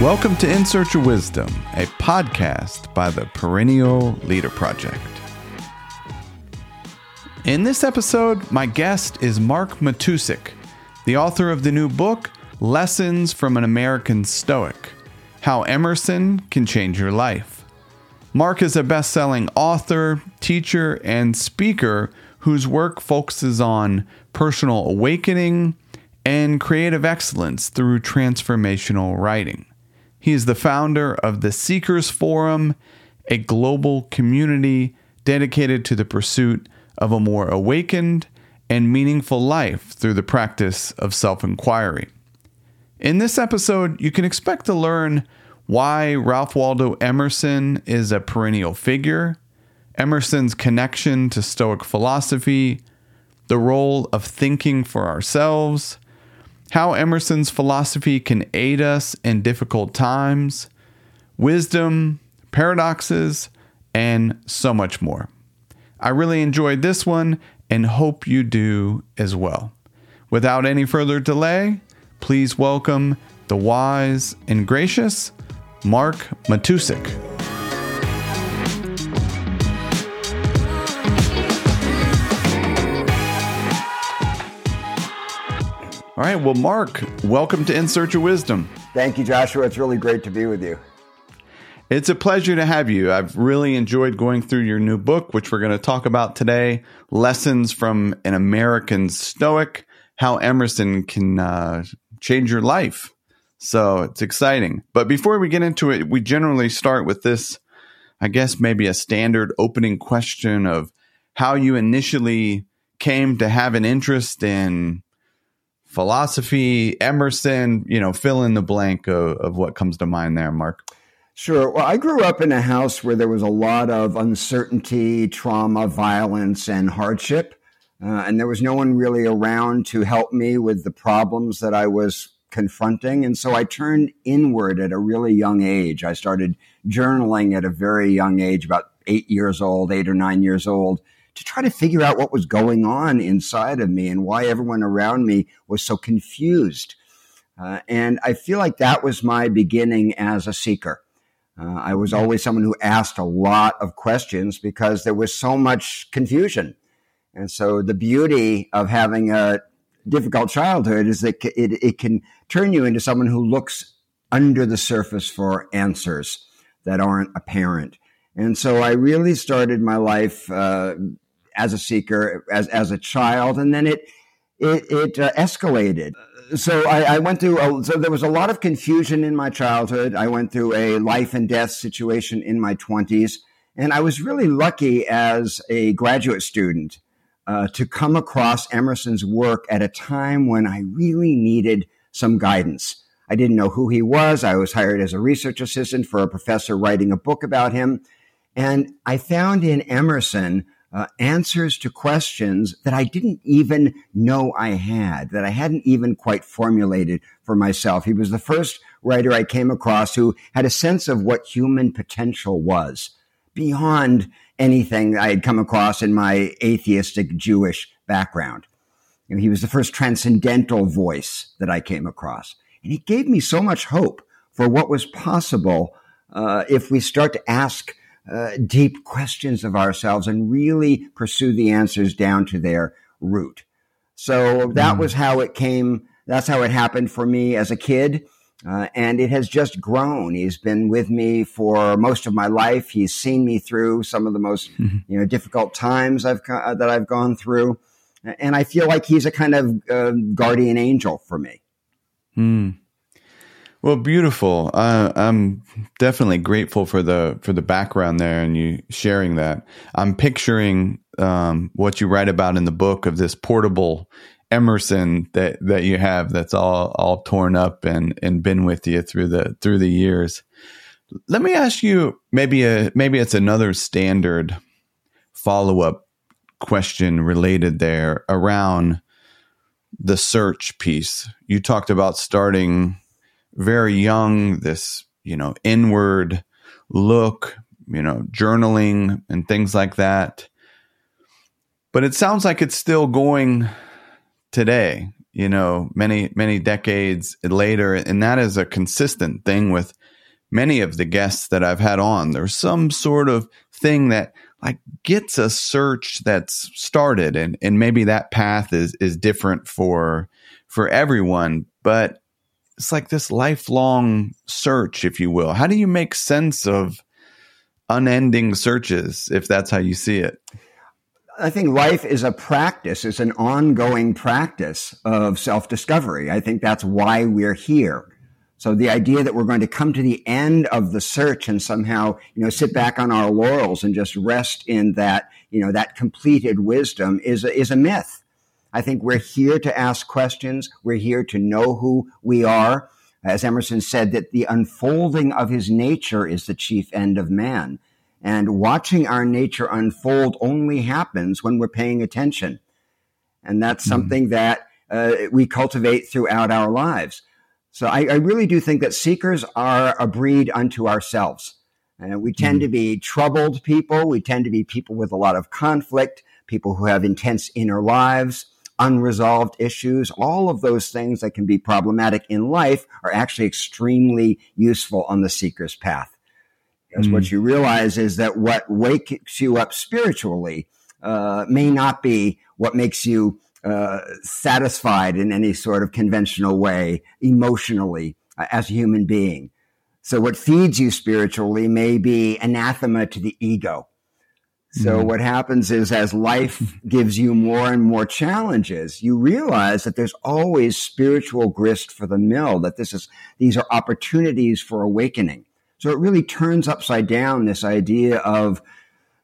Welcome to In Search of Wisdom, a podcast by the Perennial Leader Project. In this episode, my guest is Mark Matousek, the author of the new book, Lessons from an American Stoic How Emerson Can Change Your Life. Mark is a best selling author, teacher, and speaker whose work focuses on personal awakening and creative excellence through transformational writing. He is the founder of the Seekers Forum, a global community dedicated to the pursuit of a more awakened and meaningful life through the practice of self inquiry. In this episode, you can expect to learn why Ralph Waldo Emerson is a perennial figure, Emerson's connection to Stoic philosophy, the role of thinking for ourselves, how Emerson's philosophy can aid us in difficult times, wisdom, paradoxes, and so much more. I really enjoyed this one and hope you do as well. Without any further delay, please welcome the wise and gracious Mark Matousek. All right. Well, Mark, welcome to In Search of Wisdom. Thank you, Joshua. It's really great to be with you. It's a pleasure to have you. I've really enjoyed going through your new book, which we're going to talk about today Lessons from an American Stoic How Emerson Can uh, Change Your Life. So it's exciting. But before we get into it, we generally start with this, I guess, maybe a standard opening question of how you initially came to have an interest in philosophy, Emerson, you know, fill in the blank of, of what comes to mind there, Mark. Sure. Well, I grew up in a house where there was a lot of uncertainty, trauma, violence, and hardship. Uh, and there was no one really around to help me with the problems that I was confronting. And so I turned inward at a really young age. I started journaling at a very young age, about eight years old, eight or nine years old, to try to figure out what was going on inside of me and why everyone around me was so confused. Uh, and I feel like that was my beginning as a seeker. Uh, I was always someone who asked a lot of questions because there was so much confusion. And so the beauty of having a difficult childhood is that it, it can turn you into someone who looks under the surface for answers that aren't apparent. And so I really started my life uh, as a seeker as as a child, and then it it, it uh, escalated. So I, I went through. A, so there was a lot of confusion in my childhood. I went through a life and death situation in my twenties, and I was really lucky as a graduate student uh, to come across Emerson's work at a time when I really needed some guidance. I didn't know who he was. I was hired as a research assistant for a professor writing a book about him. And I found in Emerson uh, answers to questions that I didn't even know I had, that I hadn't even quite formulated for myself. He was the first writer I came across who had a sense of what human potential was beyond anything I had come across in my atheistic Jewish background. You know, he was the first transcendental voice that I came across. And he gave me so much hope for what was possible uh, if we start to ask uh, deep questions of ourselves and really pursue the answers down to their root. So that mm. was how it came. That's how it happened for me as a kid. Uh, and it has just grown. He's been with me for most of my life. He's seen me through some of the most, mm-hmm. you know, difficult times I've uh, that I've gone through, and I feel like he's a kind of uh, guardian angel for me. Mm. Well, beautiful. Uh, I'm definitely grateful for the for the background there and you sharing that. I'm picturing um, what you write about in the book of this portable Emerson that that you have that's all all torn up and and been with you through the through the years. Let me ask you maybe a maybe it's another standard follow up question related there around the search piece. You talked about starting very young, this, you know, inward look, you know, journaling and things like that. but it sounds like it's still going today, you know, many, many decades later. And that is a consistent thing with many of the guests that I've had on. There's some sort of thing that like gets a search that's started and, and maybe that path is, is different for, for everyone, but it's like this lifelong search, if you will. How do you make sense of unending searches, if that's how you see it? I think life is a practice, it's an ongoing practice of self discovery. I think that's why we're here. So the idea that we're going to come to the end of the search and somehow, you know, sit back on our laurels and just rest in that, you know, that completed wisdom is is a myth. I think we're here to ask questions. We're here to know who we are. As Emerson said, that the unfolding of his nature is the chief end of man. And watching our nature unfold only happens when we're paying attention. And that's mm-hmm. something that uh, we cultivate throughout our lives. So I, I, really do think that seekers are a breed unto ourselves. And we tend mm-hmm. to be troubled people. We tend to be people with a lot of conflict, people who have intense inner lives, unresolved issues. All of those things that can be problematic in life are actually extremely useful on the seeker's path. Because mm. what you realize is that what wakes you up spiritually uh, may not be what makes you uh, satisfied in any sort of conventional way emotionally uh, as a human being. So what feeds you spiritually may be anathema to the ego. So mm. what happens is as life gives you more and more challenges, you realize that there's always spiritual grist for the mill, that this is, these are opportunities for awakening. So it really turns upside down this idea of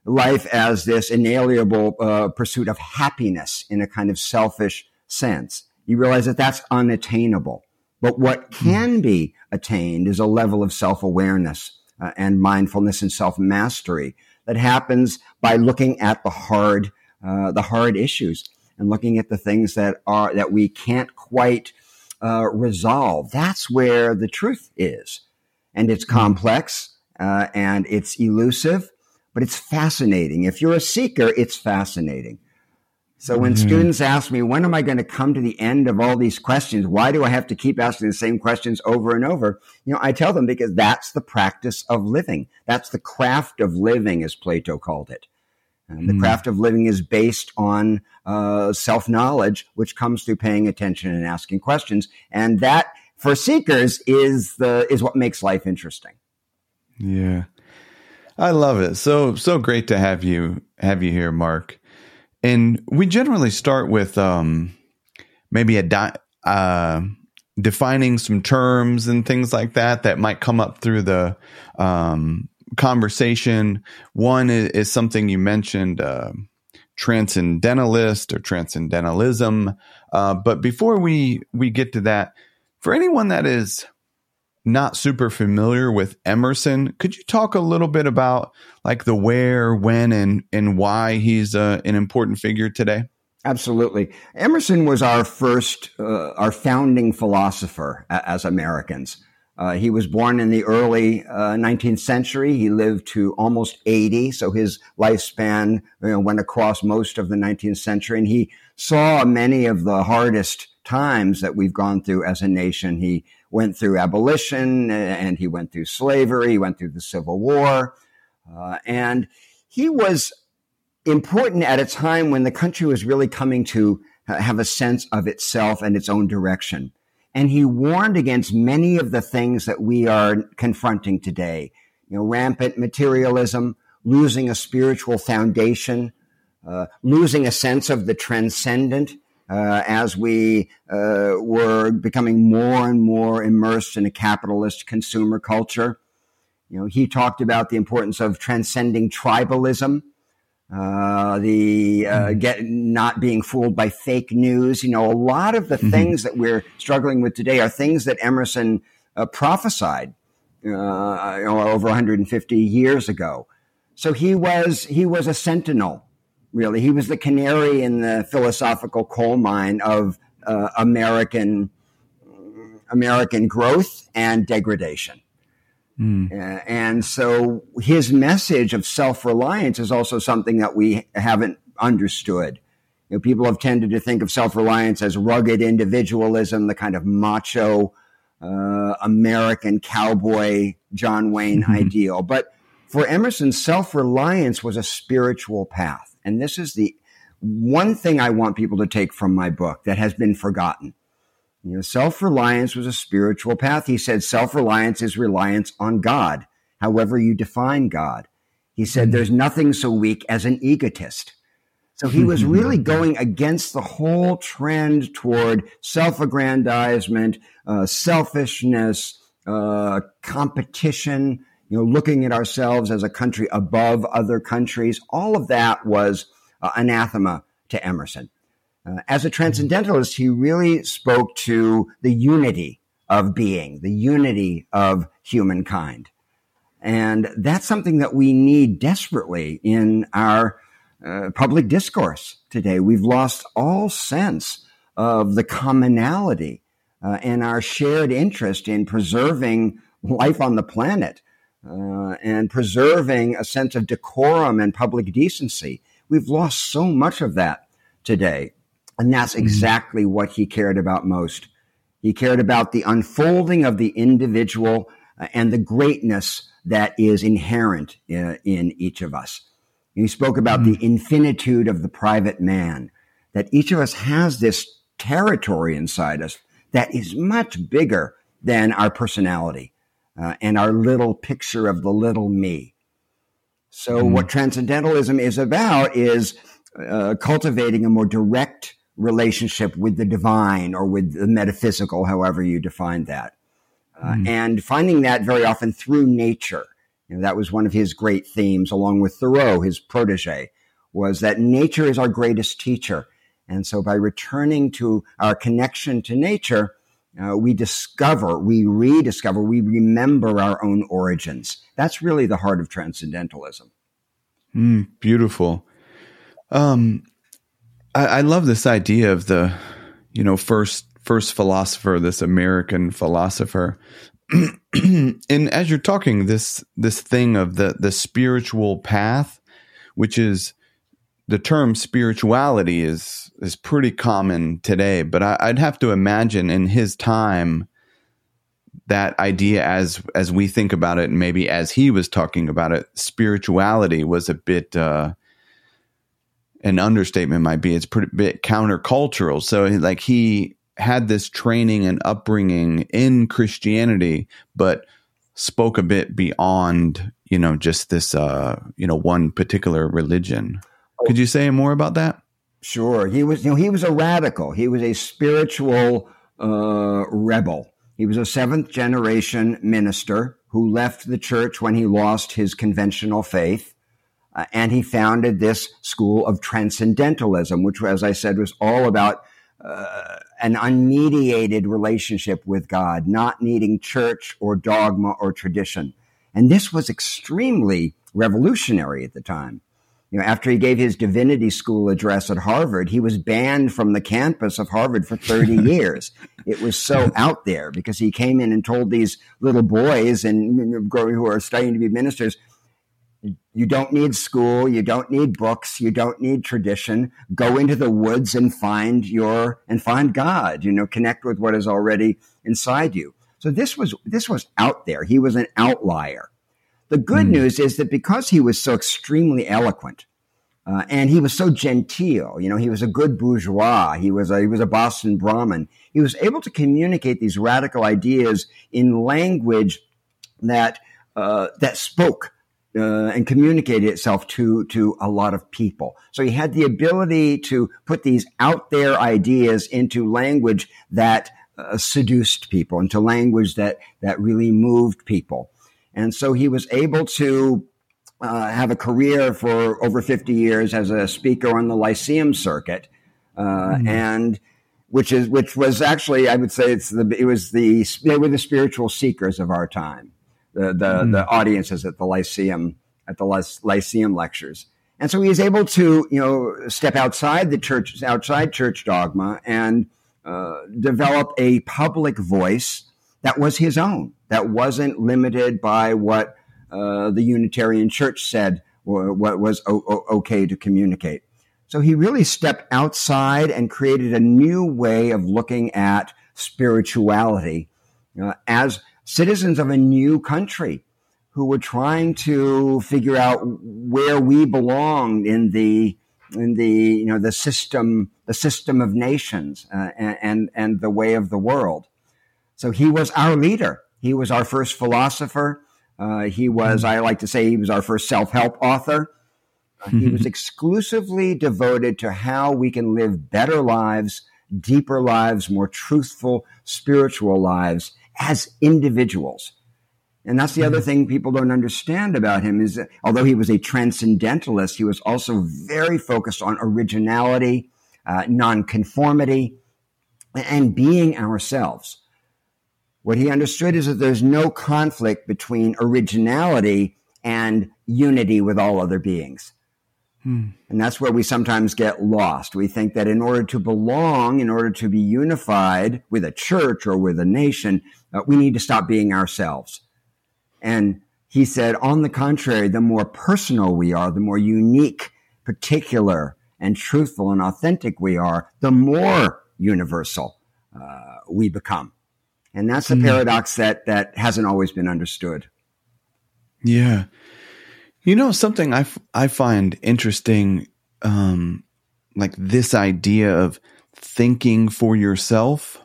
life as this inalienable uh, pursuit of happiness in a kind of selfish sense. You realize that that's unattainable. But what can be attained is a level of self awareness uh, and mindfulness and self mastery that happens by looking at the hard, uh, the hard issues and looking at the things that are that we can't quite uh, resolve. That's where the truth is and it's complex uh, and it's elusive, but it's fascinating. If you're a seeker, it's fascinating. So when mm-hmm. students ask me, when am I going to come to the end of all these questions? Why do I have to keep asking the same questions over and over? You know, I tell them because that's the practice of living. That's the craft of living, as Plato called it. And the mm. craft of living is based on uh, self knowledge, which comes through paying attention and asking questions. And that for seekers is the is what makes life interesting. Yeah. I love it. So so great to have you have you here, Mark. And we generally start with um maybe a di- uh defining some terms and things like that that might come up through the um conversation. One is, is something you mentioned uh transcendentalist or transcendentalism. Uh, but before we we get to that, for anyone that is not super familiar with Emerson, could you talk a little bit about like the where, when, and and why he's uh, an important figure today? Absolutely. Emerson was our first, uh, our founding philosopher as Americans. Uh, he was born in the early uh, 19th century. He lived to almost 80, so his lifespan you know, went across most of the 19th century. And he saw many of the hardest times that we've gone through as a nation. He went through abolition and he went through slavery. He went through the Civil War. Uh, and he was important at a time when the country was really coming to have a sense of itself and its own direction. And he warned against many of the things that we are confronting today. You know, rampant materialism, losing a spiritual foundation, uh, losing a sense of the transcendent, uh, as we uh, were becoming more and more immersed in a capitalist consumer culture. You know, he talked about the importance of transcending tribalism, uh, the uh, mm-hmm. get not being fooled by fake news. You know, a lot of the mm-hmm. things that we're struggling with today are things that Emerson uh, prophesied uh, over 150 years ago. So he was he was a sentinel really. He was the canary in the philosophical coal mine of uh, American American growth and degradation. Mm. Uh, and so his message of self reliance is also something that we haven't understood. You know, people have tended to think of self-reliance as rugged individualism, the kind of macho uh, American cowboy John Wayne mm-hmm. ideal. But for Emerson, self-reliance was a spiritual path. And this is the one thing I want people to take from my book that has been forgotten. You know, self-reliance was a spiritual path. He said self-reliance is reliance on God, however you define God. He said mm-hmm. there's nothing so weak as an egotist. So he was really going against the whole trend toward self-aggrandizement, uh, selfishness, uh, competition, you know, looking at ourselves as a country above other countries. All of that was uh, anathema to Emerson. Uh, as a transcendentalist, he really spoke to the unity of being, the unity of humankind. And that's something that we need desperately in our uh, public discourse today. We've lost all sense of the commonality uh, and our shared interest in preserving life on the planet uh, and preserving a sense of decorum and public decency. We've lost so much of that today. And that's mm-hmm. exactly what he cared about most. He cared about the unfolding of the individual uh, and the greatness that is inherent in, uh, in each of us. He spoke about mm. the infinitude of the private man, that each of us has this territory inside us that is much bigger than our personality uh, and our little picture of the little me. So, mm. what transcendentalism is about is uh, cultivating a more direct relationship with the divine or with the metaphysical, however you define that. Uh, mm. And finding that very often through nature. You know, that was one of his great themes, along with Thoreau, his protege, was that nature is our greatest teacher. And so by returning to our connection to nature, uh, we discover, we rediscover, we remember our own origins. That's really the heart of transcendentalism. Mm, beautiful. Um, I, I love this idea of the, you know, first first philosopher, this American philosopher. and as you're talking, this this thing of the the spiritual path, which is the term spirituality is is pretty common today, but I, would have to imagine in his time that idea as as we think about it, and maybe as he was talking about it, spirituality was a bit uh, an understatement. Might be it's pretty bit countercultural. So like he had this training and upbringing in Christianity, but spoke a bit beyond you know just this uh, you know one particular religion. Could you say more about that? Sure. He was, you know, he was a radical. He was a spiritual uh, rebel. He was a seventh generation minister who left the church when he lost his conventional faith. Uh, and he founded this school of transcendentalism, which, as I said, was all about uh, an unmediated relationship with God, not needing church or dogma or tradition. And this was extremely revolutionary at the time you know, after he gave his divinity school address at Harvard, he was banned from the campus of Harvard for 30 years. It was so out there because he came in and told these little boys and who are studying to be ministers, you don't need school, you don't need books, you don't need tradition. Go into the woods and find your and find God, you know, connect with what is already inside you. So this was this was out there. He was an outlier. The good mm. news is that because he was so extremely eloquent, uh, and he was so genteel, you know, he was a good bourgeois. He was a, he was a Boston Brahmin. He was able to communicate these radical ideas in language that uh, that spoke uh, and communicated itself to to a lot of people. So he had the ability to put these out there ideas into language that uh, seduced people, into language that that really moved people. And so he was able to uh, have a career for over 50 years as a speaker on the Lyceum circuit. Uh, mm. And which is which was actually I would say it's the it was the they were the spiritual seekers of our time, the the, mm. the audiences at the Lyceum at the Lyceum lectures, and so he was able to you know step outside the church outside church dogma and uh, develop a public voice that was his own, that wasn't limited by what uh, the Unitarian Church said or what was o- okay to communicate. So he really stepped outside and created a new way of looking at spirituality know, as citizens of a new country who were trying to figure out where we belonged in the in the you know the system the system of nations uh, and and the way of the world. So he was our leader. He was our first philosopher. Uh, he was, I like to say, he was our first self help author. Uh, he was exclusively devoted to how we can live better lives, deeper lives, more truthful, spiritual lives as individuals. And that's the other mm-hmm. thing people don't understand about him is that although he was a transcendentalist, he was also very focused on originality, uh, nonconformity, and being ourselves. What he understood is that there's no conflict between originality and unity with all other beings. Hmm. And that's where we sometimes get lost. We think that in order to belong, in order to be unified with a church or with a nation, uh, we need to stop being ourselves. And he said, on the contrary, the more personal we are, the more unique, particular, and truthful and authentic we are, the more universal uh, we become. And that's a mm. paradox that, that hasn't always been understood. Yeah. You know, something I, f- I find interesting, um, like this idea of thinking for yourself,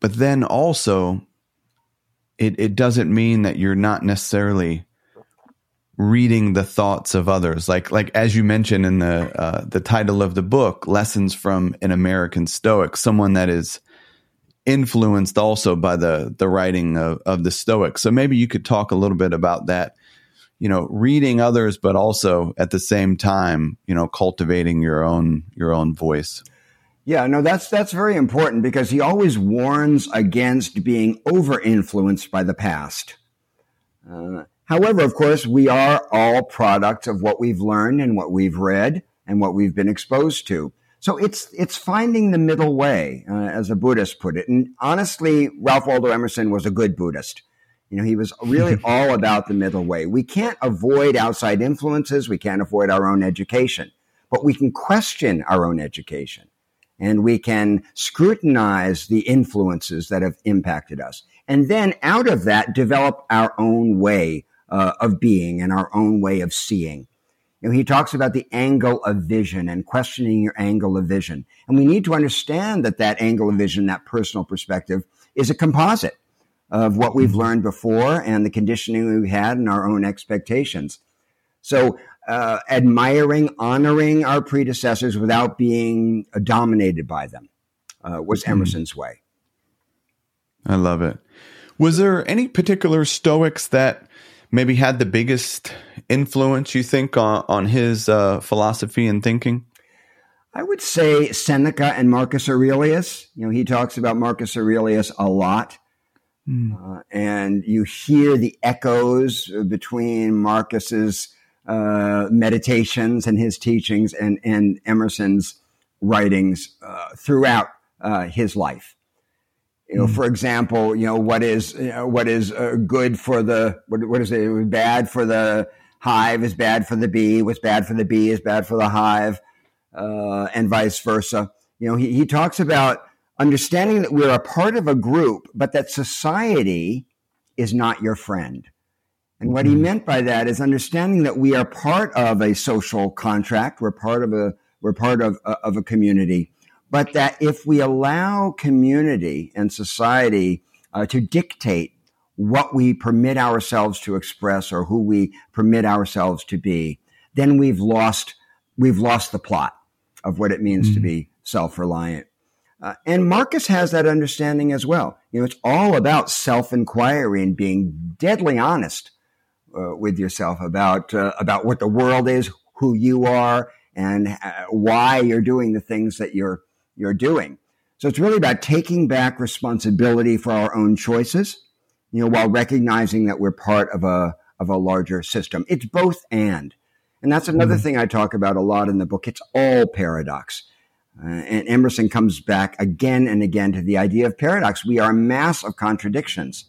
but then also it, it doesn't mean that you're not necessarily reading the thoughts of others like like as you mentioned in the uh, the title of the book lessons from an american stoic someone that is influenced also by the the writing of, of the stoics so maybe you could talk a little bit about that you know reading others but also at the same time you know cultivating your own your own voice yeah, no, that's that's very important because he always warns against being over influenced by the past. Uh, however, of course, we are all products of what we've learned and what we've read and what we've been exposed to. So it's it's finding the middle way, uh, as a Buddhist put it. And honestly, Ralph Waldo Emerson was a good Buddhist. You know, he was really all about the middle way. We can't avoid outside influences. We can't avoid our own education, but we can question our own education and we can scrutinize the influences that have impacted us. And then out of that, develop our own way uh, of being and our own way of seeing. He talks about the angle of vision and questioning your angle of vision. And we need to understand that that angle of vision, that personal perspective, is a composite of what we've learned before and the conditioning we've had and our own expectations. So uh, admiring, honoring our predecessors without being dominated by them uh, was hmm. Emerson's way. I love it. Was there any particular Stoics that maybe had the biggest influence, you think, on, on his uh, philosophy and thinking? I would say Seneca and Marcus Aurelius. You know, he talks about Marcus Aurelius a lot. Mm. Uh, and you hear the echoes between Marcus's uh, meditations and his teachings and, and Emerson's writings uh, throughout uh, his life. You know, mm. for example, you know what is you know, what is uh, good for the what, what is it? Bad for the hive is bad for the bee. What's bad for the bee is bad for the hive, uh, and vice versa. You know, he, he talks about understanding that we're a part of a group, but that society is not your friend. And what he mm-hmm. meant by that is understanding that we are part of a social contract. We're part of a, we're part of, uh, of a community. But that if we allow community and society uh, to dictate what we permit ourselves to express or who we permit ourselves to be, then we've lost, we've lost the plot of what it means mm-hmm. to be self-reliant. Uh, and Marcus has that understanding as well. You know, it's all about self-inquiry and being deadly honest uh, with yourself about uh, about what the world is, who you are, and uh, why you're doing the things that you're you're doing. So it's really about taking back responsibility for our own choices, you know, while recognizing that we're part of a of a larger system. It's both and. And that's another mm-hmm. thing I talk about a lot in the book. It's all paradox. Uh, and Emerson comes back again and again to the idea of paradox. We are a mass of contradictions.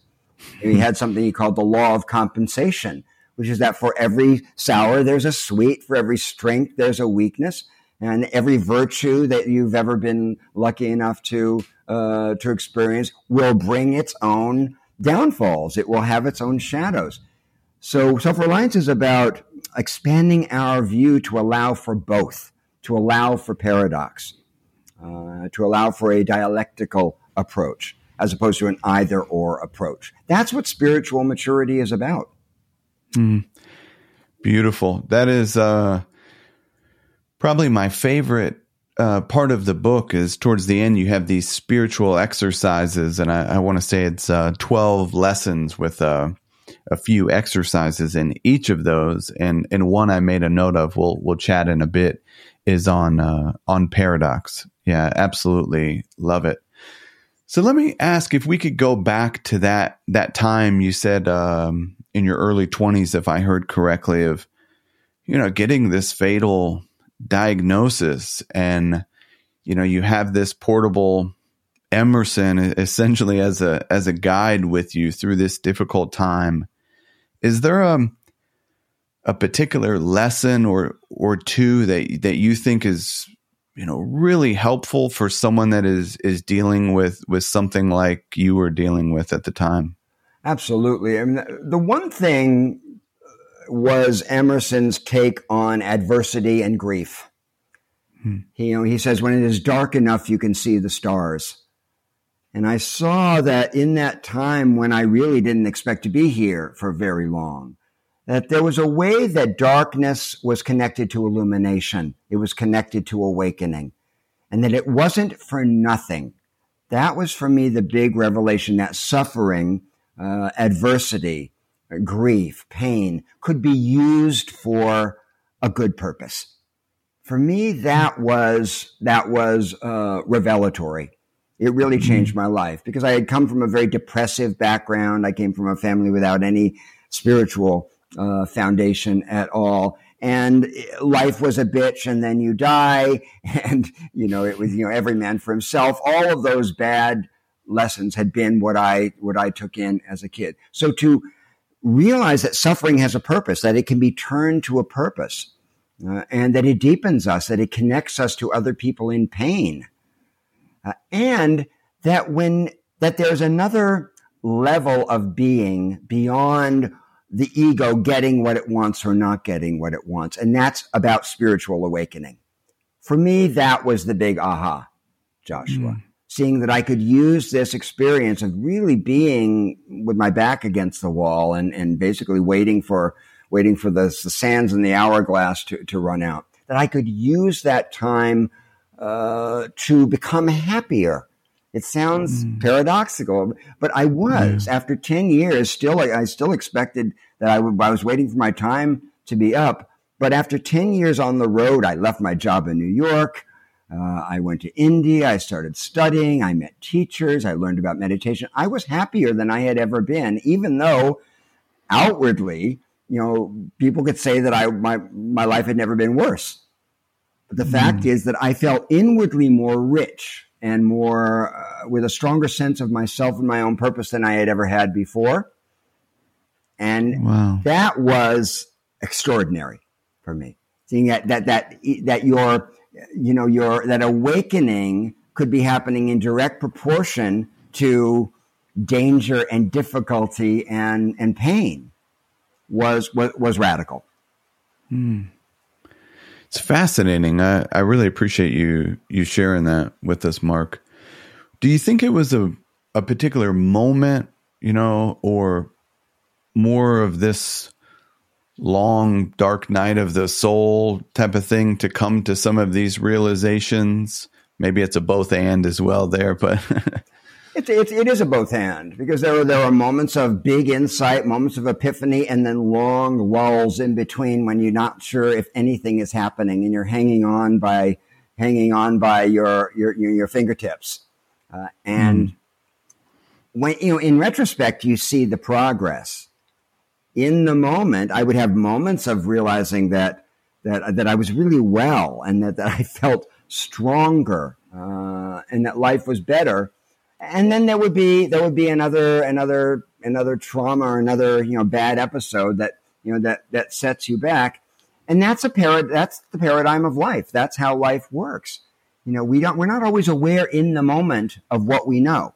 he had something he called the law of compensation, which is that for every sour, there's a sweet, for every strength, there's a weakness. And every virtue that you've ever been lucky enough to uh, to experience will bring its own downfalls. It will have its own shadows. So self reliance is about expanding our view to allow for both, to allow for paradox, uh, to allow for a dialectical approach as opposed to an either or approach. That's what spiritual maturity is about. Mm. Beautiful. That is uh, probably my favorite uh, part of the book is towards the end you have these spiritual exercises and i, I want to say it's uh, 12 lessons with uh, a few exercises in each of those and and one i made a note of we'll we'll chat in a bit is on uh, on paradox. Yeah absolutely love it. So let me ask if we could go back to that that time you said um, in your early 20s if i heard correctly of you know getting this fatal diagnosis. And you know you have this portable emerson essentially as a as a guide with you through this difficult time. Is there a a particular lesson or or two that that you think is you know really helpful for someone that is is dealing with with something like you were dealing with at the time? Absolutely. I mean the one thing was Emerson's take on adversity and grief. Hmm. He, you know, he says, when it is dark enough, you can see the stars. And I saw that in that time when I really didn't expect to be here for very long, that there was a way that darkness was connected to illumination. It was connected to awakening and that it wasn't for nothing. That was for me the big revelation that suffering, uh, adversity, grief, pain could be used for a good purpose. For me, that was, that was, uh, revelatory. It really mm-hmm. changed my life because I had come from a very depressive background. I came from a family without any spiritual, uh, foundation at all. And life was a bitch and then you die. And, you know, it was, you know, every man for himself. All of those bad lessons had been what I, what I took in as a kid. So to, realize that suffering has a purpose, that it can be turned to a purpose, uh, and that it deepens us, that it connects us to other people in pain, uh, and that when that there's another level of being beyond the ego getting what it wants or not getting what it wants, and that's about spiritual awakening. For me, that was the big aha, Joshua. Mm seeing that I could use this experience of really being with my back against the wall and, and basically waiting for waiting for the, the sands in the hourglass to, to run out. That I could use that time uh, to become happier. It sounds mm. paradoxical, but I was yeah. after ten years. Still, I still expected that I, would, I was waiting for my time to be up. But after ten years on the road, I left my job in New York. Uh, I went to India. I started studying. I met teachers. I learned about meditation. I was happier than I had ever been, even though outwardly, you know, people could say that I my my life had never been worse. But the mm. fact is that I felt inwardly more rich and more uh, with a stronger sense of myself and my own purpose than I had ever had before. And wow. that was extraordinary for me. Seeing that that that that your you know, your that awakening could be happening in direct proportion to danger and difficulty and and pain was was, was radical. Hmm. It's fascinating. I, I really appreciate you you sharing that with us, Mark. Do you think it was a a particular moment, you know, or more of this long dark night of the soul type of thing to come to some of these realizations maybe it's a both and as well there but It's, it's, it is a both and because there are, there are moments of big insight, moments of epiphany, and then long lulls in between when you're not sure if anything is happening and you're hanging on by, hanging on by your, your, your, fingertips. Uh, and mm. when, you know, in retrospect, you see the progress in the moment, I would have moments of realizing that that that I was really well and that, that I felt stronger uh, and that life was better. And then there would be there would be another another another trauma or another you know bad episode that you know, that, that sets you back. And that's a parad- that's the paradigm of life. That's how life works. You know, we don't, we're not always aware in the moment of what we know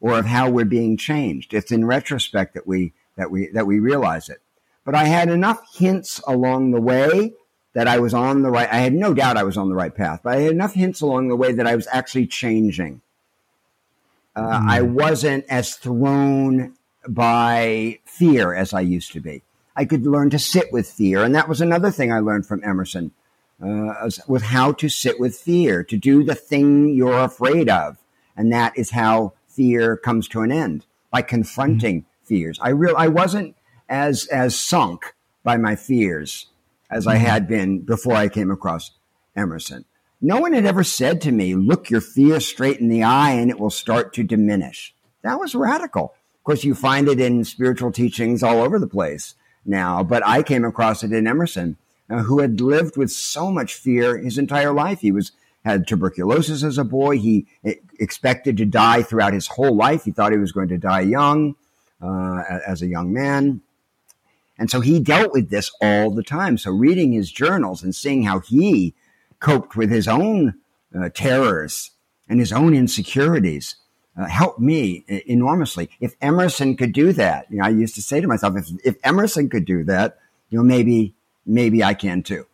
or of how we're being changed. It's in retrospect that we, that we, that we realize it. But I had enough hints along the way that I was on the right. I had no doubt I was on the right path, but I had enough hints along the way that I was actually changing. Uh, mm. I wasn't as thrown by fear as I used to be. I could learn to sit with fear, and that was another thing I learned from Emerson uh, with how to sit with fear, to do the thing you're afraid of, and that is how fear comes to an end by confronting mm. Fears. I real I wasn't as as sunk by my fears as I had been before I came across Emerson. No one had ever said to me, look your fear straight in the eye and it will start to diminish. That was radical. Of course, you find it in spiritual teachings all over the place now, but I came across it in Emerson, uh, who had lived with so much fear his entire life. He was had tuberculosis as a boy. He expected to die throughout his whole life. He thought he was going to die young, uh, as a young man. And so he dealt with this all the time. So reading his journals and seeing how he coped with his own uh, terrors and his own insecurities uh, helped me enormously. If Emerson could do that, you know, I used to say to myself, if, if Emerson could do that, you know, maybe, maybe I can too.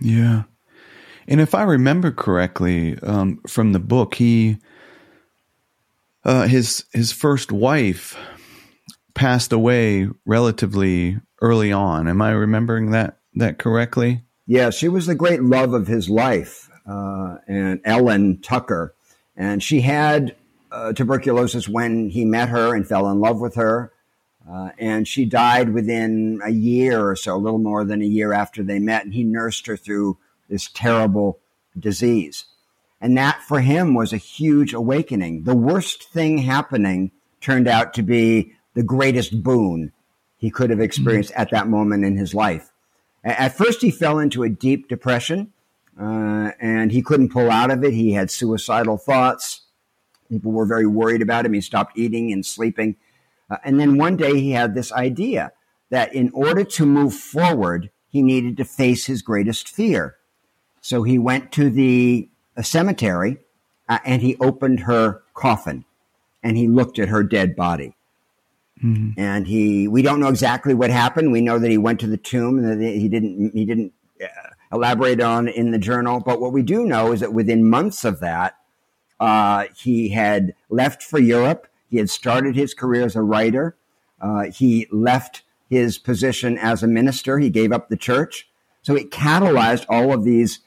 Yeah. And if I remember correctly um, from the book, he, uh, his his first wife passed away relatively early on. Am I remembering that that correctly? Yeah, she was the great love of his life, uh, and Ellen Tucker, and she had uh, tuberculosis when he met her and fell in love with her, uh, and she died within a year or so, a little more than a year after they met, and he nursed her through this terrible disease. And that for him was a huge awakening. The worst thing happening turned out to be the greatest boon he could have experienced mm-hmm. at that moment in his life. At first, he fell into a deep depression uh, and he couldn't pull out of it. He had suicidal thoughts. People were very worried about him. He stopped eating and sleeping. Uh, and then one day he had this idea that in order to move forward, he needed to face his greatest fear. So he went to the cemetery uh, and he opened her coffin and he looked at her dead body. Mm-hmm. And he, we don't know exactly what happened. We know that he went to the tomb and that he didn't, he didn't uh, elaborate on in the journal. But what we do know is that within months of that, uh, he had left for Europe. He had started his career as a writer. Uh, he left his position as a minister. He gave up the church. So it catalyzed all of these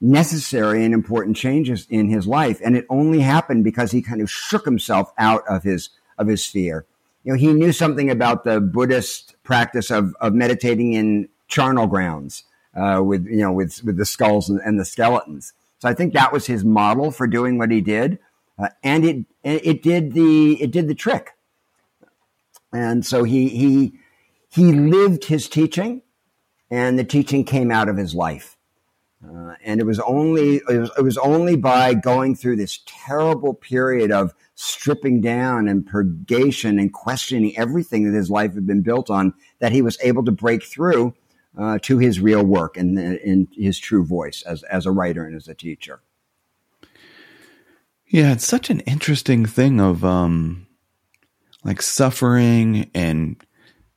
necessary and important changes in his life. And it only happened because he kind of shook himself out of his, of his fear you know, he knew something about the Buddhist practice of, of meditating in charnel grounds uh, with, you know, with, with the skulls and, and, the skeletons. So I think that was his model for doing what he did. Uh, and it, it did the, it did the trick. And so he, he, he lived his teaching and the teaching came out of his life. Uh, and it was only it was, it was only by going through this terrible period of stripping down and purgation and questioning everything that his life had been built on that he was able to break through uh, to his real work and, in his true voice as, as a writer and as a teacher. Yeah, it's such an interesting thing of um, like suffering and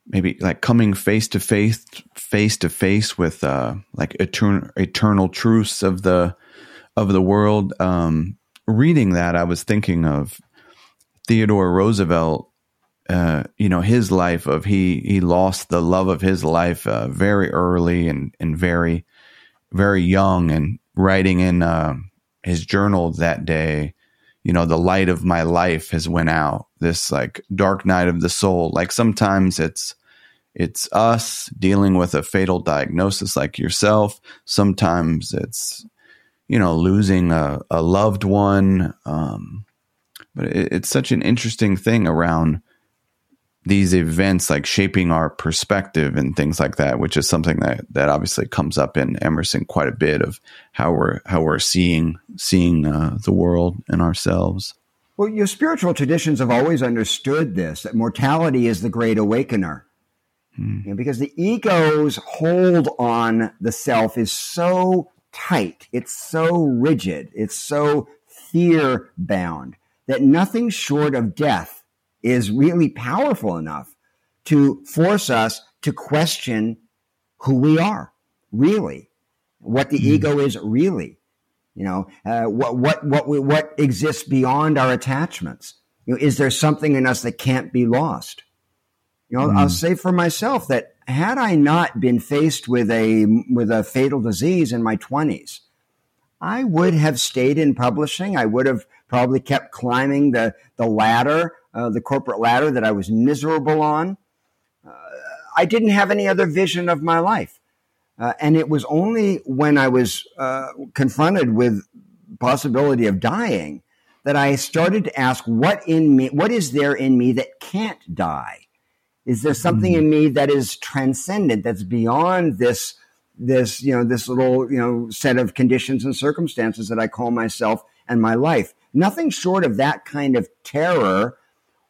maybe like coming face to face, face to face with uh, like eternal eternal truths of the of the world. Um, reading that, I was thinking of Theodore Roosevelt, uh, you know, his life of he he lost the love of his life uh, very early and and very very young, and writing in uh, his journal that day, you know, the light of my life has went out. This like dark night of the soul. Like sometimes it's it's us dealing with a fatal diagnosis like yourself. Sometimes it's you know losing a, a loved one. Um, but it, it's such an interesting thing around these events like shaping our perspective and things like that which is something that that obviously comes up in Emerson quite a bit of how we're how we're seeing seeing uh, the world and ourselves well your spiritual traditions have always understood this that mortality is the great awakener Mm. You know, because the ego's hold on the self is so tight, it's so rigid, it's so fear bound that nothing short of death is really powerful enough to force us to question who we are, really, what the mm. ego is really. You know, uh, what what what what exists beyond our attachments? You know, is there something in us that can't be lost? You know, mm. I'll say for myself that had I not been faced with a with a fatal disease in my twenties, I would have stayed in publishing. I would have probably kept climbing the the ladder, uh, the corporate ladder that I was miserable on. Uh, I didn't have any other vision of my life, uh, and it was only when I was uh, confronted with possibility of dying that I started to ask, what in me, what is there in me that can't die? Is there something in me that is transcendent, that's beyond this, this, you know, this little, you know, set of conditions and circumstances that I call myself and my life? Nothing short of that kind of terror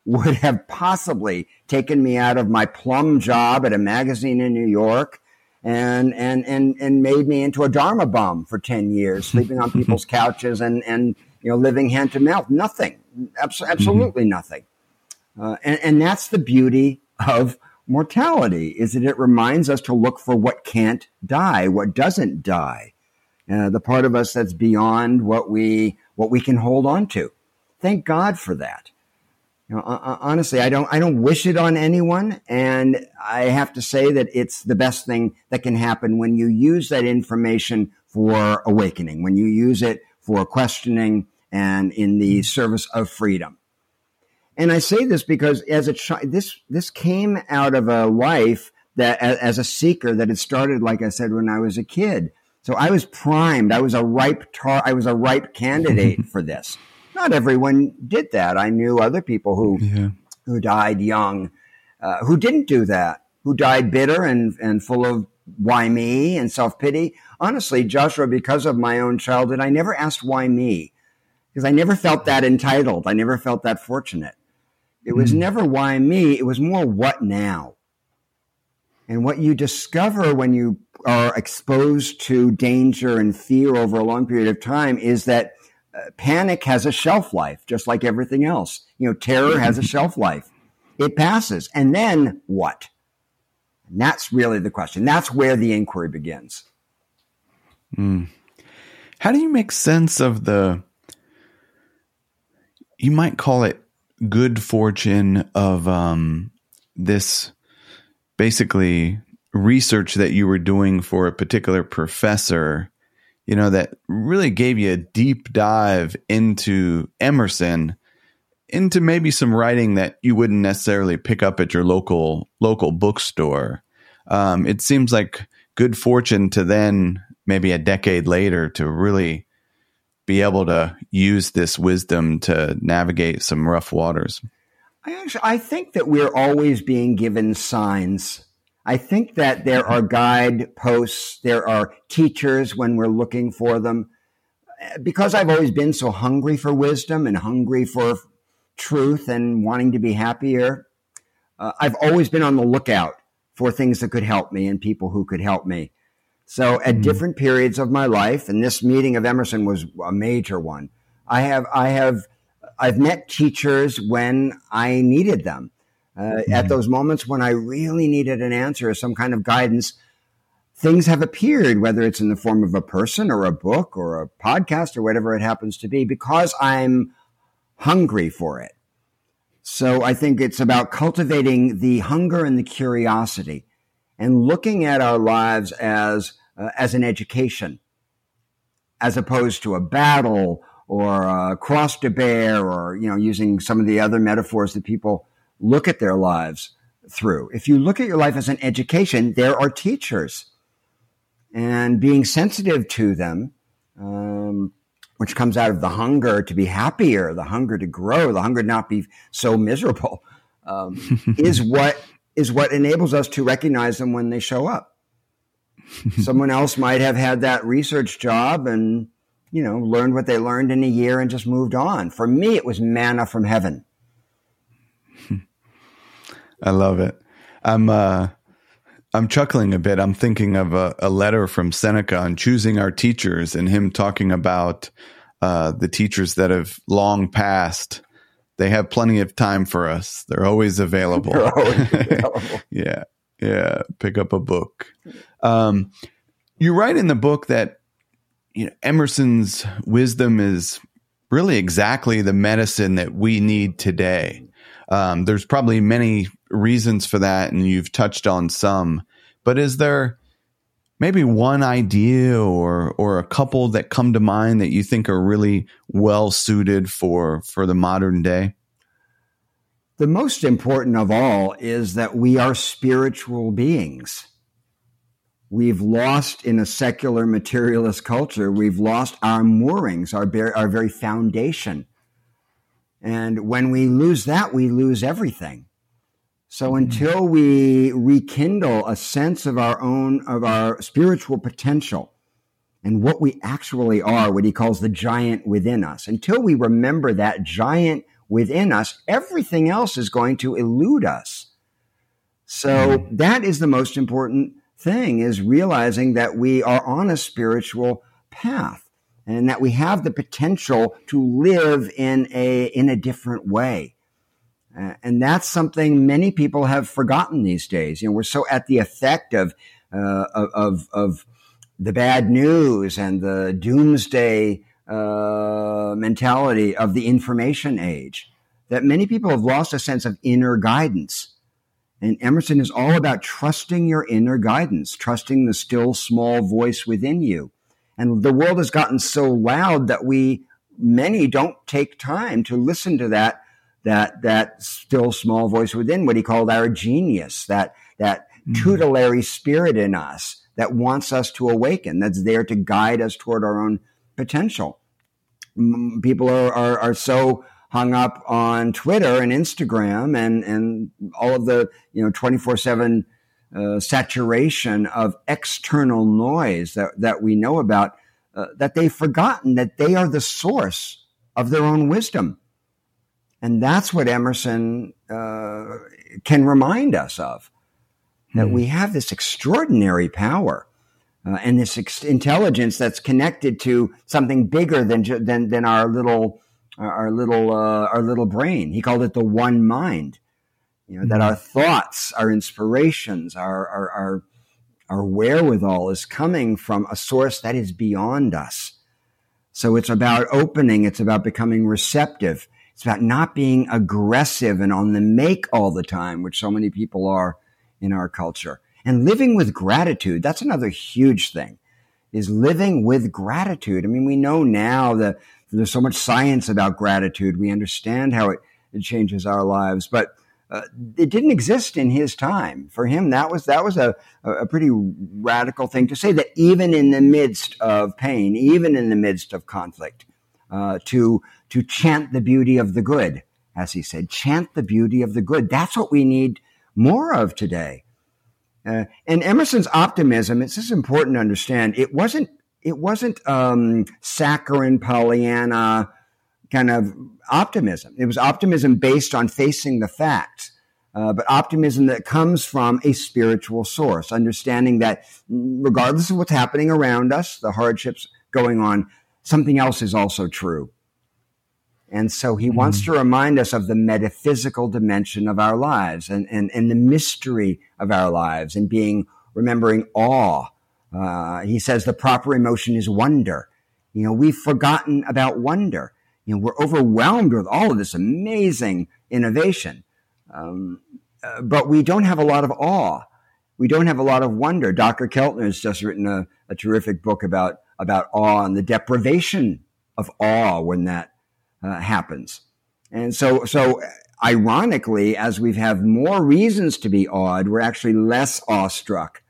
would have possibly taken me out of my plum job at a magazine in New York and and and and made me into a dharma bum for 10 years sleeping on people's couches and and you know living hand to mouth nothing absolutely mm-hmm. nothing uh, and, and that's the beauty of mortality is that it reminds us to look for what can't die, what doesn't die, uh, the part of us that's beyond what we what we can hold on to. Thank God for that. You know, honestly, I don't I don't wish it on anyone, and I have to say that it's the best thing that can happen when you use that information for awakening, when you use it for questioning and in the service of freedom. And I say this because as a child, this, this came out of a life that as a seeker that had started, like I said, when I was a kid. So I was primed. I was a ripe tar. I was a ripe candidate for this. Not everyone did that. I knew other people who, yeah. who died young, uh, who didn't do that, who died bitter and, and full of why me and self pity. Honestly, Joshua, because of my own childhood, I never asked why me because I never felt that entitled. I never felt that fortunate. It was mm. never why me, it was more what now. And what you discover when you are exposed to danger and fear over a long period of time is that uh, panic has a shelf life, just like everything else. You know, terror has a shelf life. It passes. And then what? And that's really the question. That's where the inquiry begins. Mm. How do you make sense of the, you might call it good fortune of um, this basically research that you were doing for a particular professor, you know, that really gave you a deep dive into Emerson, into maybe some writing that you wouldn't necessarily pick up at your local local bookstore. Um, it seems like good fortune to then maybe a decade later to really be able to use this wisdom to navigate some rough waters? I actually, I think that we're always being given signs. I think that there are guideposts, there are teachers when we're looking for them. Because I've always been so hungry for wisdom and hungry for truth and wanting to be happier, uh, I've always been on the lookout for things that could help me and people who could help me. So at mm different periods of my life, and this meeting of Emerson was a major one. I have, I have, I've met teachers when I needed them. Uh, mm At those moments when I really needed an answer or some kind of guidance, things have appeared, whether it's in the form of a person or a book or a podcast or whatever it happens to be, because I'm hungry for it. So I think it's about cultivating the hunger and the curiosity and looking at our lives as uh, as an education, as opposed to a battle or a cross to bear, or you know, using some of the other metaphors that people look at their lives through. If you look at your life as an education, there are teachers, and being sensitive to them. Um, which comes out of the hunger to be happier, the hunger to grow, the hunger to not be so miserable, um, is what is what enables us to recognize them when they show up. Someone else might have had that research job and, you know, learned what they learned in a year and just moved on. For me, it was manna from heaven. I love it. I'm, uh, I'm chuckling a bit. I'm thinking of a, a, letter from Seneca on choosing our teachers and him talking about uh, the teachers that have long passed. They have plenty of time for us. They're always available. They're always available. yeah. Yeah. Pick up a book. Um, you write in the book that you know Emerson's wisdom is really exactly the medicine that we need today. Um, there's probably many reasons for that, and you've touched on some. But is there maybe one idea or or a couple that come to mind that you think are really well suited for for the modern day? The most important of all is that we are spiritual beings. We've lost in a secular materialist culture, we've lost our moorings, our, our very foundation. And when we lose that, we lose everything. So mm-hmm. until we rekindle a sense of our own, of our spiritual potential and what we actually are, what he calls the giant within us, until we remember that giant within us, everything else is going to elude us. So that is the most important thing is realizing that we are on a spiritual path and that we have the potential to live in a in a different way. Uh, and that's something many people have forgotten these days. You know, we're so at the effect of uh, of of the bad news and the doomsday uh, mentality of the information age that many people have lost a sense of inner guidance. And Emerson is all about trusting your inner guidance, trusting the still small voice within you. And the world has gotten so loud that we, many don't take time to listen to that, that, that still small voice within, what he called our genius, that, that mm-hmm. tutelary spirit in us that wants us to awaken, that's there to guide us toward our own potential. People are, are, are so hung up on Twitter and Instagram and, and all of the, you know, 24 seven uh, saturation of external noise that, that we know about, uh, that they've forgotten that they are the source of their own wisdom. And that's what Emerson uh, can remind us of that mm. we have this extraordinary power uh, and this ex- intelligence that's connected to something bigger than, ju- than, than our little our, little uh, our little brain. He called it the one mind. You know, mm-hmm. that our thoughts, our inspirations, our, our our our wherewithal is coming from a source that is beyond us. So it's about opening. It's about becoming receptive. It's about not being aggressive and on the make all the time, which so many people are in our culture. And living with gratitude. That's another huge thing is living with gratitude. I mean, we know now that there's so much science about gratitude. We understand how it, it changes our lives, but uh, it didn't exist in his time. For him, that was that was a, a pretty radical thing to say. That even in the midst of pain, even in the midst of conflict, uh, to to chant the beauty of the good, as he said, chant the beauty of the good. That's what we need more of today. Uh, and Emerson's optimism, it's just important to understand, it wasn't it wasn't um, saccharine Pollyanna kind of optimism. It was optimism based on facing the facts, uh, but optimism that comes from a spiritual source, understanding that regardless of what's happening around us, the hardships going on, something else is also true. And so he mm. wants to remind us of the metaphysical dimension of our lives and, and, and the mystery of our lives and being remembering awe uh, he says the proper emotion is wonder. You know, we've forgotten about wonder. You know, we're overwhelmed with all of this amazing innovation, um, uh, but we don't have a lot of awe. We don't have a lot of wonder. Dr. Keltner has just written a, a terrific book about about awe and the deprivation of awe when that uh, happens. And so, so ironically, as we have more reasons to be awed, we're actually less awestruck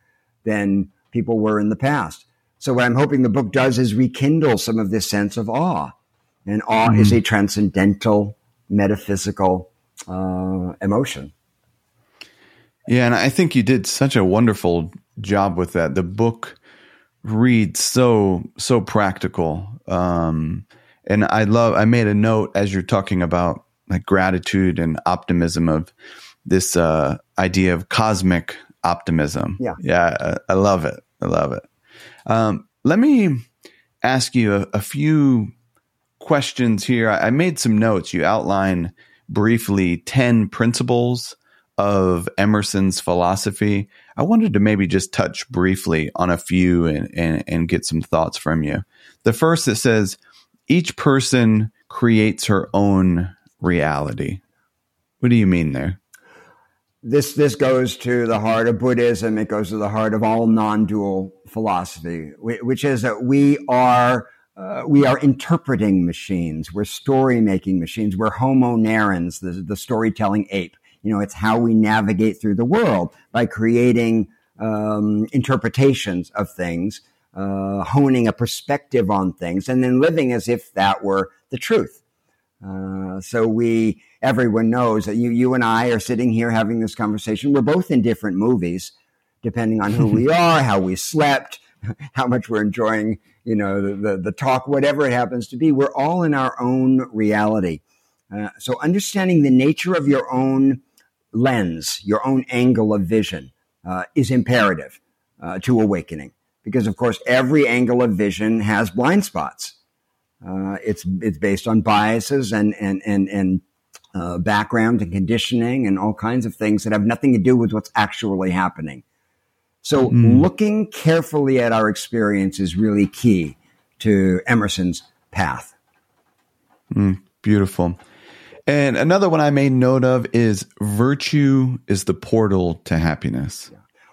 than people were in the past. So what I'm hoping the book does is rekindle some of this sense of awe. And awe mm-hmm. is a transcendental, metaphysical uh, emotion. Yeah, and I think you did such a wonderful job with that. The book reads so so practical. Um, and I love. I made a note as you're talking about like gratitude and optimism of this uh, idea of cosmic optimism. Yeah. Yeah. I, I love it. I love it. Um, let me ask you a, a few questions here. I, I made some notes. You outline briefly 10 principles of Emerson's philosophy. I wanted to maybe just touch briefly on a few and, and, and get some thoughts from you. The first that says, each person creates her own reality. What do you mean there? This this goes to the heart of Buddhism. It goes to the heart of all non-dual philosophy, which is that we are uh, we are interpreting machines. We're story making machines. We're Homo narrans, the, the storytelling ape. You know, it's how we navigate through the world by creating um, interpretations of things, uh, honing a perspective on things, and then living as if that were the truth. Uh, so we, everyone knows that you, you and I are sitting here having this conversation. We're both in different movies, depending on who we are, how we slept, how much we're enjoying, you know, the, the, the, talk, whatever it happens to be. We're all in our own reality. Uh, so understanding the nature of your own lens, your own angle of vision, uh, is imperative uh, to awakening. Because of course, every angle of vision has blind spots. Uh, it's it's based on biases and and and and uh, background and conditioning and all kinds of things that have nothing to do with what's actually happening. So mm. looking carefully at our experience is really key to Emerson's path. Mm, beautiful. And another one I made note of is virtue is the portal to happiness.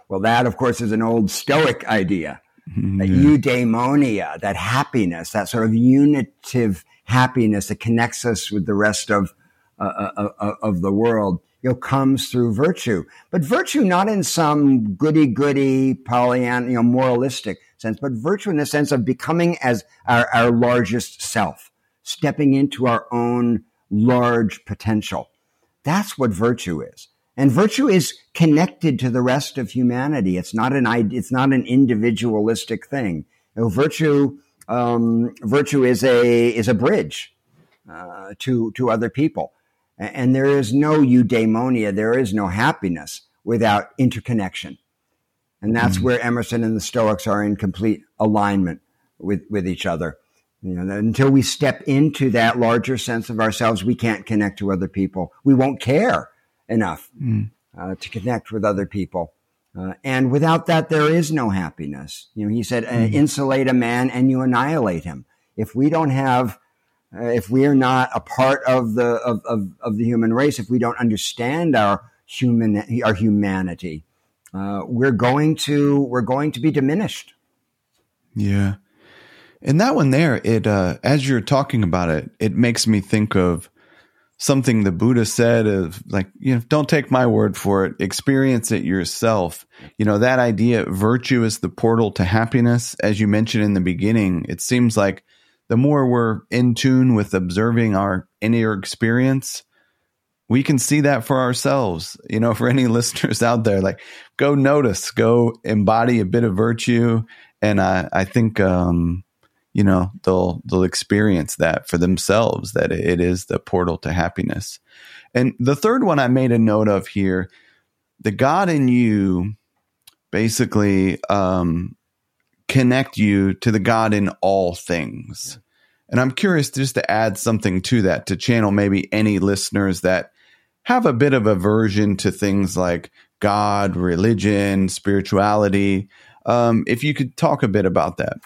Well, that, of course, is an old Stoic idea. Mm, that eudaimonia, that happiness, that sort of unitive happiness that connects us with the rest of, uh, uh, uh, uh of the world you know, comes through virtue, but virtue not in some goody goody Pollyanna, you know, moralistic sense, but virtue in the sense of becoming as our, our largest self, stepping into our own large potential. That's what virtue is. And virtue is connected to the rest of humanity. It's not an, it's not an individualistic thing. You know, virtue, um, virtue is a, is a bridge, uh, to, to other people. And there is no eudaimonia, there is no happiness without interconnection. And that's mm-hmm. where Emerson and the Stoics are in complete alignment with, with each other. You know, until we step into that larger sense of ourselves, we can't connect to other people. We won't care enough mm. uh, to connect with other people. Uh, and without that, there is no happiness. You know, he said, mm. insulate a man and you annihilate him. If we don't have uh, if we are not a part of the of, of, of, the human race, if we don't understand our human our humanity, uh, we're going to we're going to be diminished. Yeah, and that one there, it uh, as you're talking about it, it makes me think of something the Buddha said of like, you know, don't take my word for it, experience it yourself. You know, that idea, virtue is the portal to happiness. As you mentioned in the beginning, it seems like the more we're in tune with observing our inner experience, we can see that for ourselves. You know, for any listeners out there, like go notice, go embody a bit of virtue. And I, I think, um, you know, they'll, they'll experience that for themselves, that it is the portal to happiness. And the third one I made a note of here, the God in you basically, um, connect you to the God in all things. And I'm curious just to add something to that to channel maybe any listeners that have a bit of aversion to things like God, religion, spirituality. Um, if you could talk a bit about that.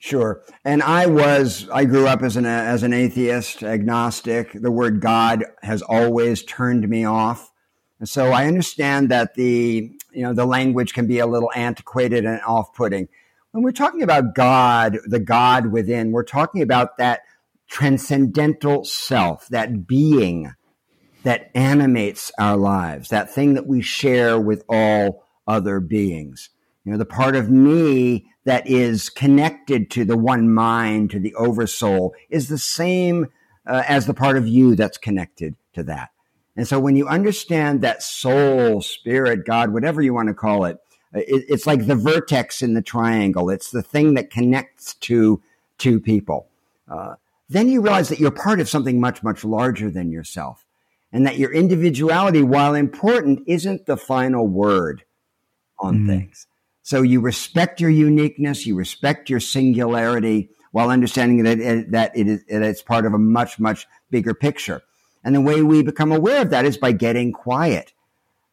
Sure. And I was, I grew up as an, as an atheist, agnostic. The word God has always turned me off. And so I understand that the, you know, the language can be a little antiquated and off putting when we're talking about God, the God within, we're talking about that transcendental self, that being that animates our lives, that thing that we share with all other beings. You know, the part of me that is connected to the one mind, to the oversoul, is the same uh, as the part of you that's connected to that. And so when you understand that soul, spirit, God, whatever you want to call it, it, it's like the vertex in the triangle. It's the thing that connects to two people. Uh, then you realize that you're part of something much, much larger than yourself. And that your individuality, while important, isn't the final word on mm-hmm. things. So you respect your uniqueness, you respect your singularity while understanding that that it is, it's part of a much, much bigger picture. And the way we become aware of that is by getting quiet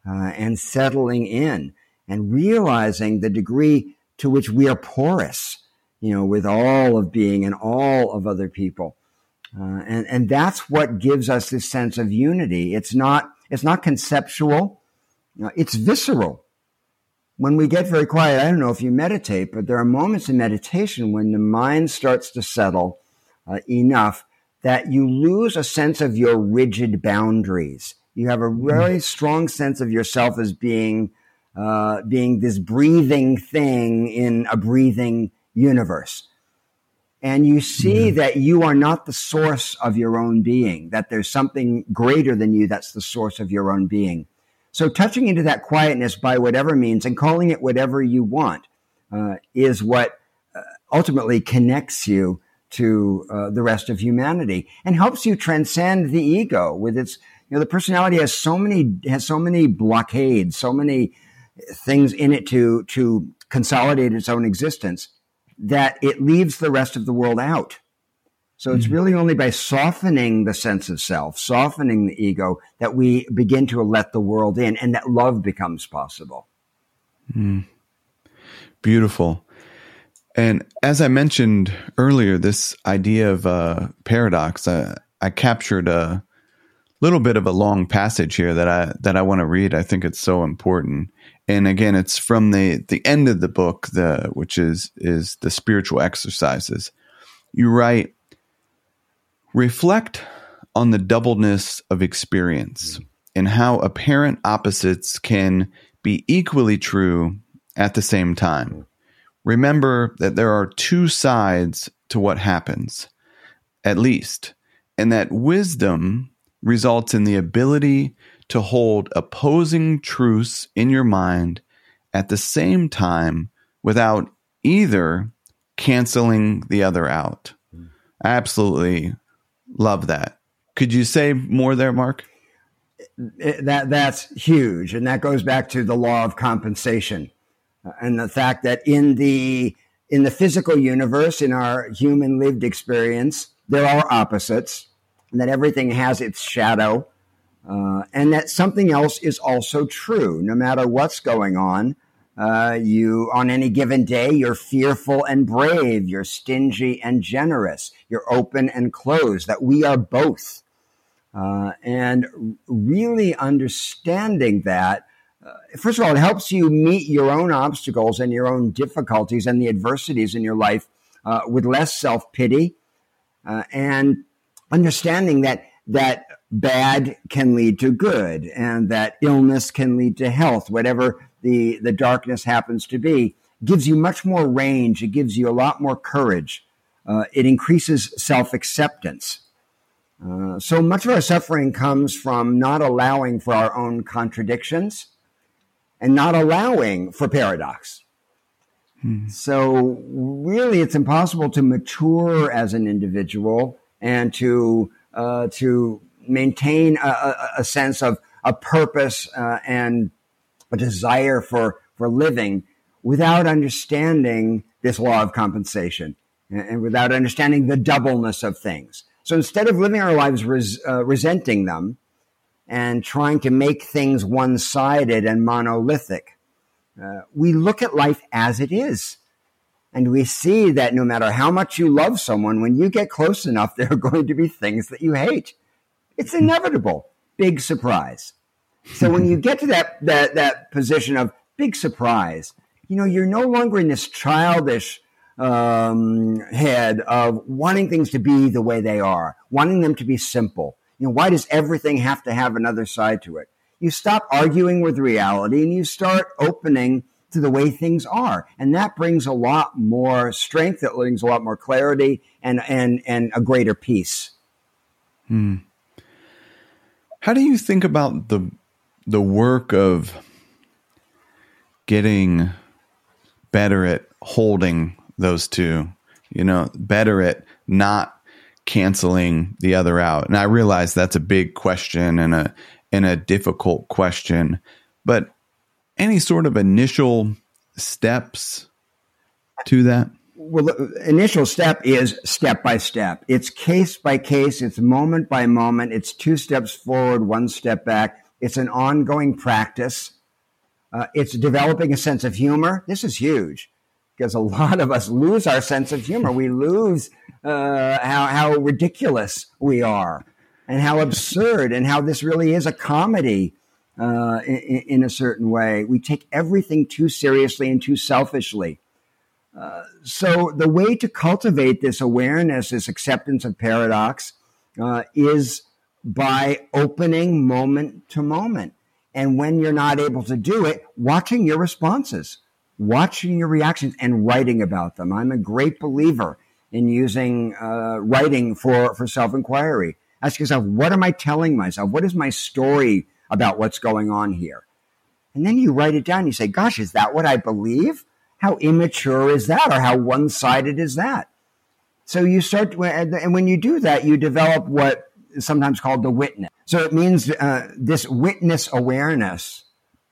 uh, and settling in and realizing the degree to which we are porous, you know, with all of being and all of other people. Uh, and, and that's what gives us this sense of unity. It's not, it's not conceptual. Uh, it's visceral. When we get very quiet, I don't know if you meditate, but there are moments in meditation when the mind starts to settle uh, enough that you lose a sense of your rigid boundaries. You have a very mm-hmm. strong sense of yourself as being uh, being this breathing thing in a breathing universe. And you see mm-hmm. that you are not the source of your own being, that there's something greater than you that's the source of your own being. So touching into that quietness by whatever means and calling it whatever you want uh, is what uh, ultimately connects you to uh, the rest of humanity and helps you transcend the ego with its you know the personality has so many has so many blockades so many things in it to to consolidate its own existence that it leaves the rest of the world out so it's mm-hmm. really only by softening the sense of self softening the ego that we begin to let the world in and that love becomes possible mm. beautiful and as I mentioned earlier, this idea of uh, paradox, uh, I captured a little bit of a long passage here that I that I want to read. I think it's so important. And again, it's from the the end of the book, the which is is the spiritual exercises. You write, reflect on the doubleness of experience and how apparent opposites can be equally true at the same time. Remember that there are two sides to what happens, at least, and that wisdom results in the ability to hold opposing truths in your mind at the same time without either canceling the other out. I absolutely love that. Could you say more there, Mark? That that's huge, and that goes back to the law of compensation and the fact that in the in the physical universe, in our human lived experience, there are opposites, and that everything has its shadow, uh, and that something else is also true. No matter what's going on, uh, you on any given day, you're fearful and brave, you're stingy and generous, you're open and closed. That we are both, uh, and really understanding that uh, first of all, it helps you meet your own obstacles and your own difficulties and the adversities in your life uh, with less self pity uh, and understanding that that bad can lead to good and that illness can lead to health, whatever the the darkness happens to be, gives you much more range. It gives you a lot more courage. Uh, it increases self acceptance. Uh, so much of our suffering comes from not allowing for our own contradictions and not allowing for paradox. Hmm. So really, it's impossible to mature as an individual and to uh, to maintain a, a, sense of a purpose uh, and a desire for for living without understanding this law of compensation and without understanding the doubleness of things. So instead of living our lives res, uh, resenting them, and trying to make things one sided and monolithic. Uh, we look at life as it is. And we see that no matter how much you love someone, when you get close enough, there are going to be things that you hate. It's inevitable. Big surprise. So when you get to that, that, that position of big surprise, you know, you're no longer in this childish um, head of wanting things to be the way they are, wanting them to be simple, you know, why does everything have to have another side to it? You stop arguing with reality and you start opening to the way things are. And that brings a lot more strength, it brings a lot more clarity and, and, and a greater peace. Hmm. How do you think about the, the work of getting better at holding those two, you know, better at not canceling the other out? And I realize that's a big question and a and a difficult question, but any sort of initial steps to that? Well, the initial step is step by step. It's case by case. It's moment by moment. It's two steps forward, one step back. It's an ongoing practice. Uh, it's developing a sense of humor. This is huge because a lot of us lose our sense of humor. We lose uh, how, how ridiculous we are and how absurd and how this really is a comedy uh, in, in, a certain way. We take everything too seriously and too selfishly. Uh, so the way to cultivate this awareness, this acceptance of paradox, uh, is by opening moment to moment. And when you're not able to do it, watching your responses, watching your reactions, and writing about them. I'm a great believer in using uh, writing for, for self inquiry. Ask yourself, what am I telling myself? What is my story about what's going on here? And then you write it down. You say, gosh, is that what I believe? How immature is that? Or how one sided is that? So you start, and when you do that, you develop what sometimes called the witness. So it means uh, this witness awareness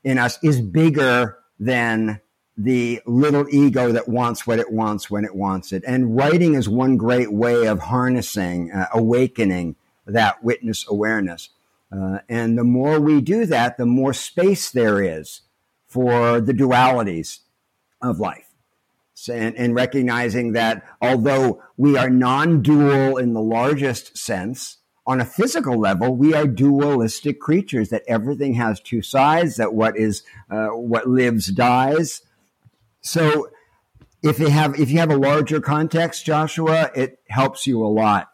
in us is bigger than the little ego that wants what it wants when it wants it. And writing is one great way of harnessing, uh, awakening that witness awareness. Uh, and the more we do that, the more space there is for the dualities of life. So, and, and recognizing that although we are non dual in the largest sense, on a physical level, we are dualistic creatures, that everything has two sides, that what is, uh, what lives dies. So if you have, if you have a larger context, Joshua, it helps you a lot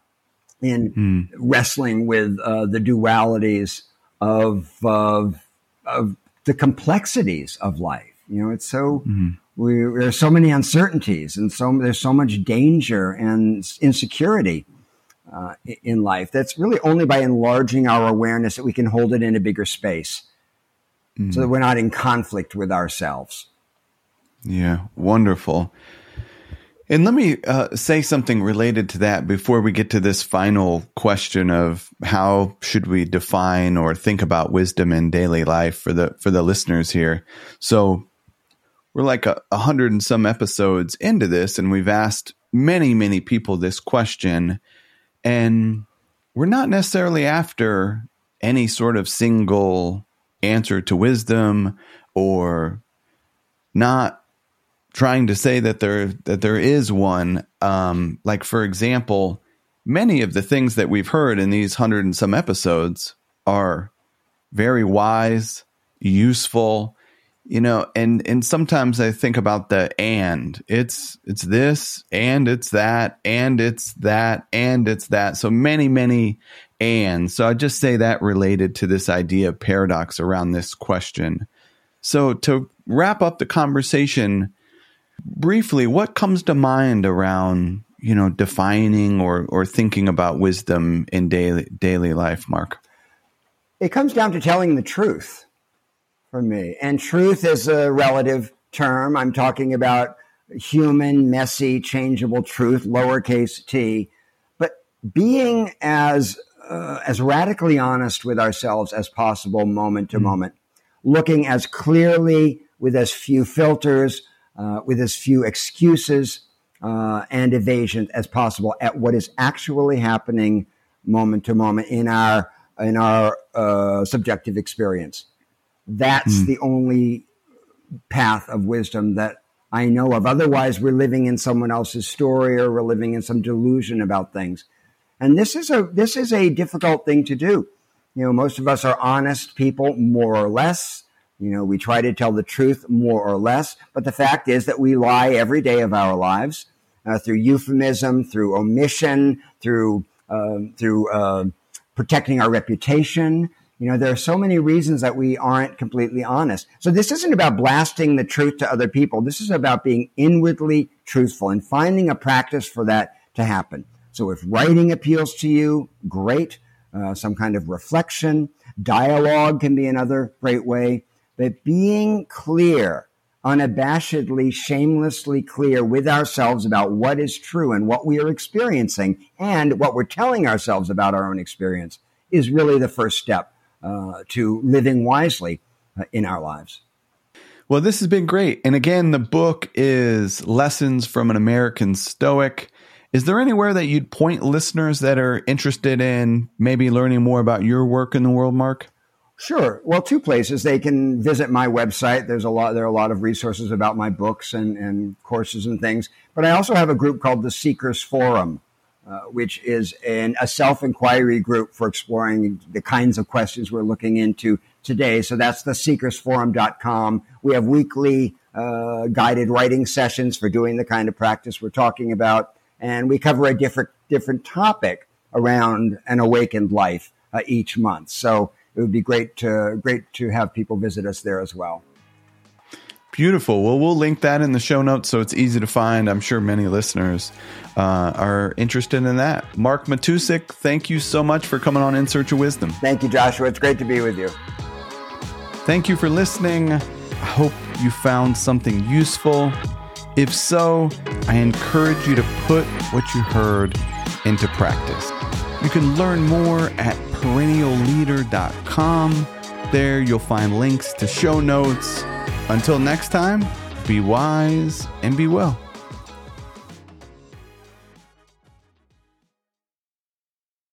in mm. wrestling with uh, the dualities of, of, of the complexities of life. You know, it's so mm. we, there's so many uncertainties and so there's so much danger and insecurity uh, in life. That's really only by enlarging our awareness that we can hold it in a bigger space, mm. so that we're not in conflict with ourselves. Yeah, wonderful. And let me uh, say something related to that before we get to this final question of how should we define or think about wisdom in daily life for the for the listeners here. So we're like a, a hundred and some episodes into this, and we've asked many many people this question, and we're not necessarily after any sort of single answer to wisdom or not trying to say that there that there is one. Um, like for example, many of the things that we've heard in these hundred and some episodes are very wise, useful, you know, and and sometimes I think about the and it's it's this and it's that and it's that and it's that. So many many and so I just say that related to this idea of paradox around this question. So to wrap up the conversation, briefly, what comes to mind around you know defining or or thinking about wisdom in daily daily life, Mark? It comes down to telling the truth for me, and truth is a relative term. I'm talking about human, messy, changeable truth, lowercase t. But being as uh, as radically honest with ourselves as possible, moment to mm-hmm. moment, looking as clearly with as few filters, uh, with as few excuses uh, and evasions as possible at what is actually happening moment to moment in our in our uh, subjective experience. That's mm. the only path of wisdom that I know of. Otherwise, we're living in someone else's story or we're living in some delusion about things. And this is a this is a difficult thing to do. You know, most of us are honest people, more or less. You know, we try to tell the truth more or less, but the fact is that we lie every day of our lives uh, through euphemism, through omission, through uh, through uh, protecting our reputation. You know, there are so many reasons that we aren't completely honest. So this isn't about blasting the truth to other people. This is about being inwardly truthful and finding a practice for that to happen. So if writing appeals to you, great. Uh, some kind of reflection, dialogue can be another great way but being clear, unabashedly, shamelessly clear with ourselves about what is true and what we are experiencing and what we're telling ourselves about our own experience is really the first step uh, to living wisely uh, in our lives. Well, this has been great. And again, the book is Lessons from an American Stoic. Is there anywhere that you'd point listeners that are interested in maybe learning more about your work in the world, Mark? Sure. Well, two places. They can visit my website. There's a lot. There are a lot of resources about my books and, and courses and things. But I also have a group called the Seekers Forum, uh, which is an, a self inquiry group for exploring the kinds of questions we're looking into today. So that's the seekersforum.com. We have weekly uh, guided writing sessions for doing the kind of practice we're talking about. And we cover a different, different topic around an awakened life uh, each month. So it would be great to, great to have people visit us there as well. Beautiful. Well, we'll link that in the show notes so it's easy to find. I'm sure many listeners uh, are interested in that. Mark Matousek, thank you so much for coming on In Search of Wisdom. Thank you, Joshua. It's great to be with you. Thank you for listening. I hope you found something useful. If so, I encourage you to put what you heard into practice. You can learn more at perennialleader.com. There you'll find links to show notes. Until next time, be wise and be well.